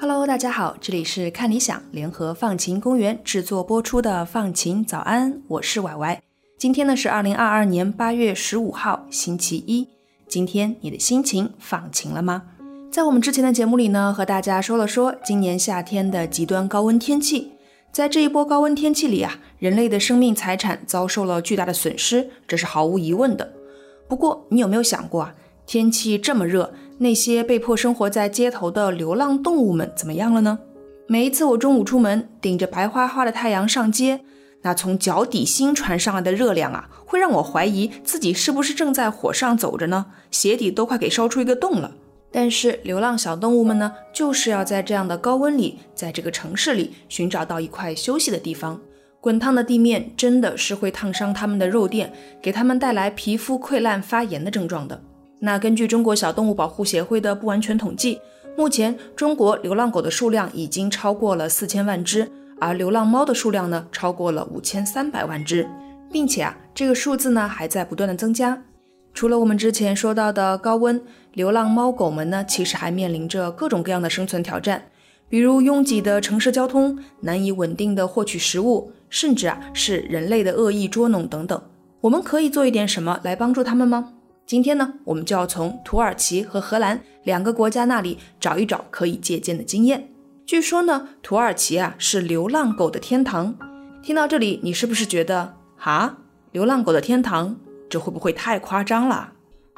Hello，大家好，这里是看理想联合放晴公园制作播出的放晴早安，我是歪歪。今天呢是二零二二年八月十五号，星期一。今天你的心情放晴了吗？在我们之前的节目里呢，和大家说了说今年夏天的极端高温天气。在这一波高温天气里啊，人类的生命财产遭受了巨大的损失，这是毫无疑问的。不过，你有没有想过啊？天气这么热。那些被迫生活在街头的流浪动物们怎么样了呢？每一次我中午出门，顶着白花花的太阳上街，那从脚底心传上来的热量啊，会让我怀疑自己是不是正在火上走着呢？鞋底都快给烧出一个洞了。但是流浪小动物们呢，就是要在这样的高温里，在这个城市里寻找到一块休息的地方。滚烫的地面真的是会烫伤它们的肉垫，给它们带来皮肤溃烂、发炎的症状的。那根据中国小动物保护协会的不完全统计，目前中国流浪狗的数量已经超过了四千万只，而流浪猫的数量呢，超过了五千三百万只，并且啊，这个数字呢还在不断的增加。除了我们之前说到的高温，流浪猫狗们呢，其实还面临着各种各样的生存挑战，比如拥挤的城市交通、难以稳定的获取食物，甚至啊是人类的恶意捉弄等等。我们可以做一点什么来帮助它们吗？今天呢，我们就要从土耳其和荷兰两个国家那里找一找可以借鉴的经验。据说呢，土耳其啊是流浪狗的天堂。听到这里，你是不是觉得哈，流浪狗的天堂，这会不会太夸张了？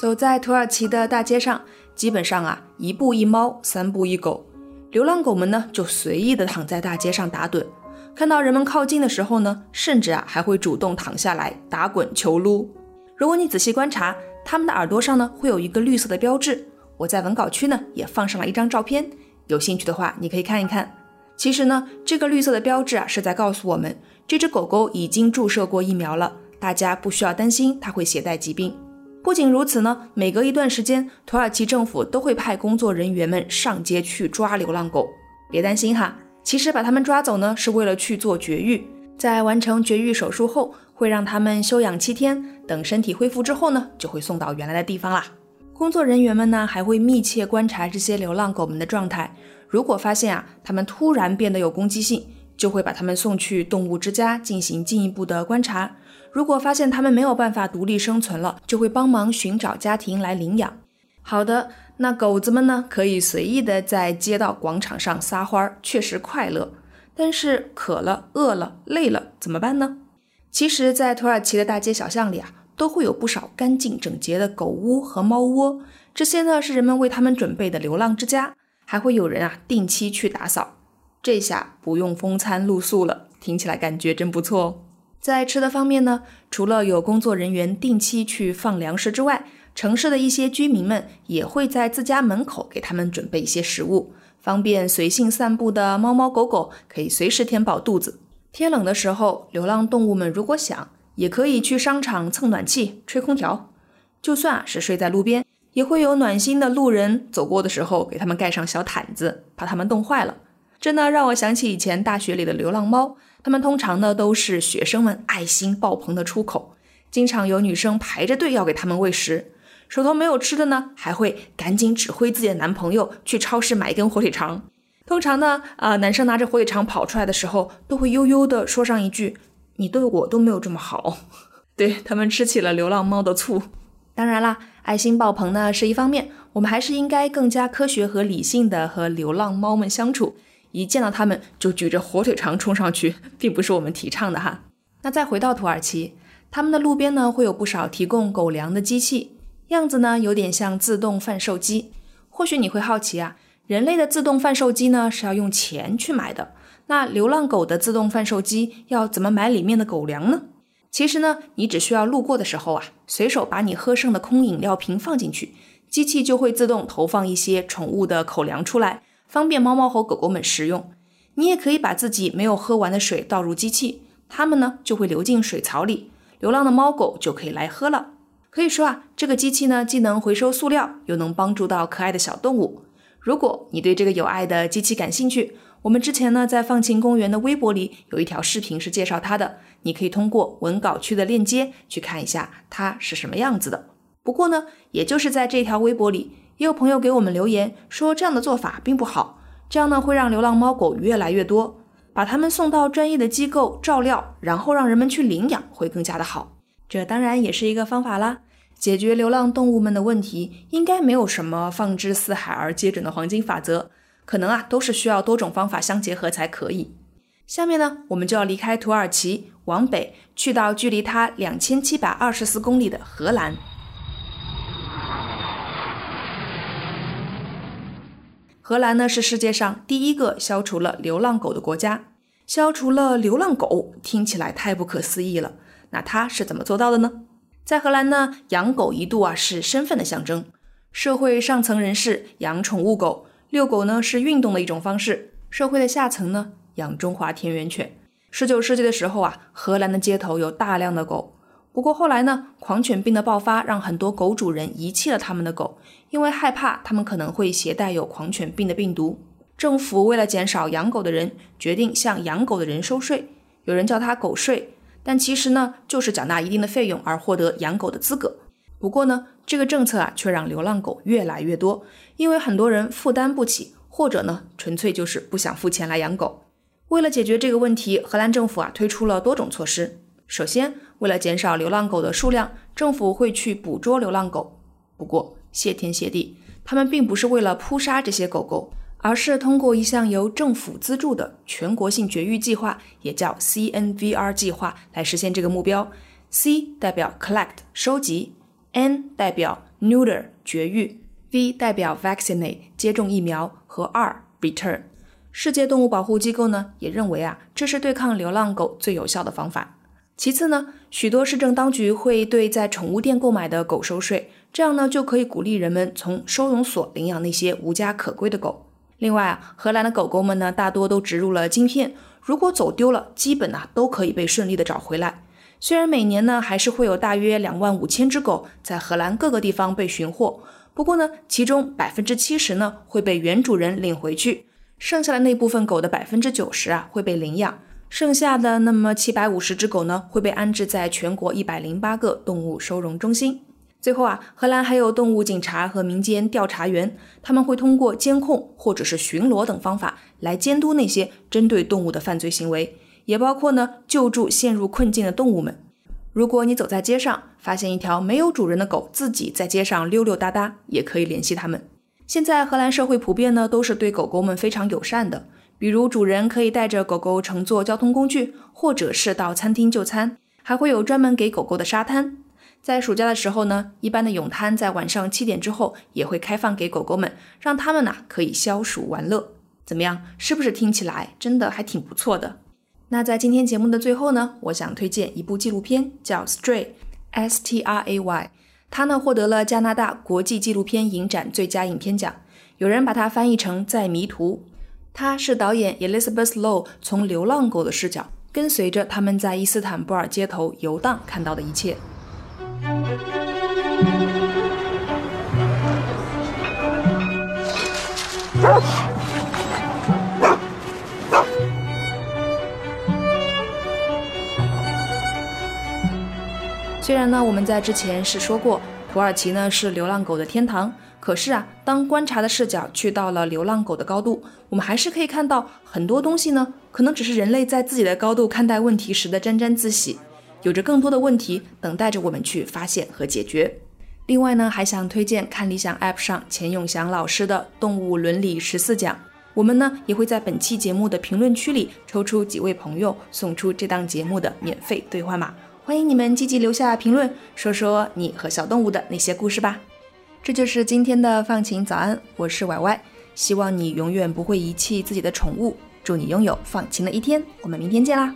走在土耳其的大街上，基本上啊，一步一猫，三步一狗，流浪狗们呢就随意的躺在大街上打盹。看到人们靠近的时候呢，甚至啊还会主动躺下来打滚求撸。如果你仔细观察，它们的耳朵上呢会有一个绿色的标志，我在文稿区呢也放上了一张照片，有兴趣的话你可以看一看。其实呢，这个绿色的标志啊是在告诉我们，这只狗狗已经注射过疫苗了，大家不需要担心它会携带疾病。不仅如此呢，每隔一段时间，土耳其政府都会派工作人员们上街去抓流浪狗。别担心哈，其实把它们抓走呢是为了去做绝育，在完成绝育手术后。会让他们休养七天，等身体恢复之后呢，就会送到原来的地方啦。工作人员们呢，还会密切观察这些流浪狗们的状态。如果发现啊，它们突然变得有攻击性，就会把它们送去动物之家进行进一步的观察。如果发现它们没有办法独立生存了，就会帮忙寻找家庭来领养。好的，那狗子们呢，可以随意的在街道广场上撒欢儿，确实快乐。但是渴了、饿了、累了怎么办呢？其实，在土耳其的大街小巷里啊，都会有不少干净整洁的狗屋和猫窝。这些呢，是人们为他们准备的流浪之家，还会有人啊定期去打扫。这下不用风餐露宿了，听起来感觉真不错哦。在吃的方面呢，除了有工作人员定期去放粮食之外，城市的一些居民们也会在自家门口给他们准备一些食物，方便随性散步的猫猫狗狗可以随时填饱肚子。天冷的时候，流浪动物们如果想，也可以去商场蹭暖气、吹空调。就算是睡在路边，也会有暖心的路人走过的时候，给他们盖上小毯子，怕他们冻坏了。真的让我想起以前大学里的流浪猫，它们通常呢都是学生们爱心爆棚的出口，经常有女生排着队要给他们喂食，手头没有吃的呢，还会赶紧指挥自己的男朋友去超市买一根火腿肠。通常呢，啊，男生拿着火腿肠跑出来的时候，都会悠悠地说上一句：“你对我都没有这么好。”对他们吃起了流浪猫的醋。当然啦，爱心爆棚呢是一方面，我们还是应该更加科学和理性的和流浪猫们相处。一见到他们就举着火腿肠冲上去，并不是我们提倡的哈。那再回到土耳其，他们的路边呢会有不少提供狗粮的机器，样子呢有点像自动贩售机。或许你会好奇啊。人类的自动贩售机呢是要用钱去买的，那流浪狗的自动贩售机要怎么买里面的狗粮呢？其实呢，你只需要路过的时候啊，随手把你喝剩的空饮料瓶放进去，机器就会自动投放一些宠物的口粮出来，方便猫猫和狗狗们食用。你也可以把自己没有喝完的水倒入机器，它们呢就会流进水槽里，流浪的猫狗就可以来喝了。可以说啊，这个机器呢既能回收塑料，又能帮助到可爱的小动物。如果你对这个有爱的机器感兴趣，我们之前呢在放晴公园的微博里有一条视频是介绍它的，你可以通过文稿区的链接去看一下它是什么样子的。不过呢，也就是在这条微博里，也有朋友给我们留言说这样的做法并不好，这样呢会让流浪猫狗越来越多，把它们送到专业的机构照料，然后让人们去领养会更加的好。这当然也是一个方法啦。解决流浪动物们的问题，应该没有什么放之四海而皆准的黄金法则，可能啊都是需要多种方法相结合才可以。下面呢，我们就要离开土耳其，往北去到距离它两千七百二十四公里的荷兰。荷兰呢是世界上第一个消除了流浪狗的国家。消除了流浪狗，听起来太不可思议了。那它是怎么做到的呢？在荷兰呢，养狗一度啊是身份的象征，社会上层人士养宠物狗，遛狗呢是运动的一种方式。社会的下层呢养中华田园犬。十九世纪的时候啊，荷兰的街头有大量的狗。不过后来呢，狂犬病的爆发让很多狗主人遗弃了他们的狗，因为害怕它们可能会携带有狂犬病的病毒。政府为了减少养狗的人，决定向养狗的人收税，有人叫它狗税。但其实呢，就是缴纳一定的费用而获得养狗的资格。不过呢，这个政策啊，却让流浪狗越来越多，因为很多人负担不起，或者呢，纯粹就是不想付钱来养狗。为了解决这个问题，荷兰政府啊，推出了多种措施。首先，为了减少流浪狗的数量，政府会去捕捉流浪狗。不过，谢天谢地，他们并不是为了扑杀这些狗狗。而是通过一项由政府资助的全国性绝育计划，也叫 CNVR 计划来实现这个目标。C 代表 collect 收集，N 代表 neuter 绝育，V 代表 vaccinate 接种疫苗和 R return。世界动物保护机构呢也认为啊，这是对抗流浪狗最有效的方法。其次呢，许多市政当局会对在宠物店购买的狗收税，这样呢就可以鼓励人们从收容所领养那些无家可归的狗。另外啊，荷兰的狗狗们呢，大多都植入了晶片，如果走丢了，基本呢都可以被顺利的找回来。虽然每年呢还是会有大约两万五千只狗在荷兰各个地方被寻获，不过呢，其中百分之七十呢会被原主人领回去，剩下的那部分狗的百分之九十啊会被领养，剩下的那么七百五十只狗呢会被安置在全国一百零八个动物收容中心。最后啊，荷兰还有动物警察和民间调查员，他们会通过监控或者是巡逻等方法来监督那些针对动物的犯罪行为，也包括呢救助陷入困境的动物们。如果你走在街上，发现一条没有主人的狗自己在街上溜溜达达，也可以联系他们。现在荷兰社会普遍呢都是对狗狗们非常友善的，比如主人可以带着狗狗乘坐交通工具，或者是到餐厅就餐，还会有专门给狗狗的沙滩。在暑假的时候呢，一般的泳滩在晚上七点之后也会开放给狗狗们，让它们呢可以消暑玩乐。怎么样，是不是听起来真的还挺不错的？那在今天节目的最后呢，我想推荐一部纪录片，叫《Stray》，S T R A Y，它呢获得了加拿大国际纪录片影展最佳影片奖，有人把它翻译成《在迷途》。它是导演 Elizabeth Low 从流浪狗的视角，跟随着他们在伊斯坦布尔街头游荡看到的一切。虽然呢，我们在之前是说过土耳其呢是流浪狗的天堂，可是啊，当观察的视角去到了流浪狗的高度，我们还是可以看到很多东西呢，可能只是人类在自己的高度看待问题时的沾沾自喜。有着更多的问题等待着我们去发现和解决。另外呢，还想推荐看理想 App 上钱永祥老师的动物伦理十四讲。我们呢也会在本期节目的评论区里抽出几位朋友，送出这档节目的免费兑换码。欢迎你们积极留下评论，说说你和小动物的那些故事吧。这就是今天的放晴早安，我是歪歪。希望你永远不会遗弃自己的宠物，祝你拥有放晴的一天。我们明天见啦！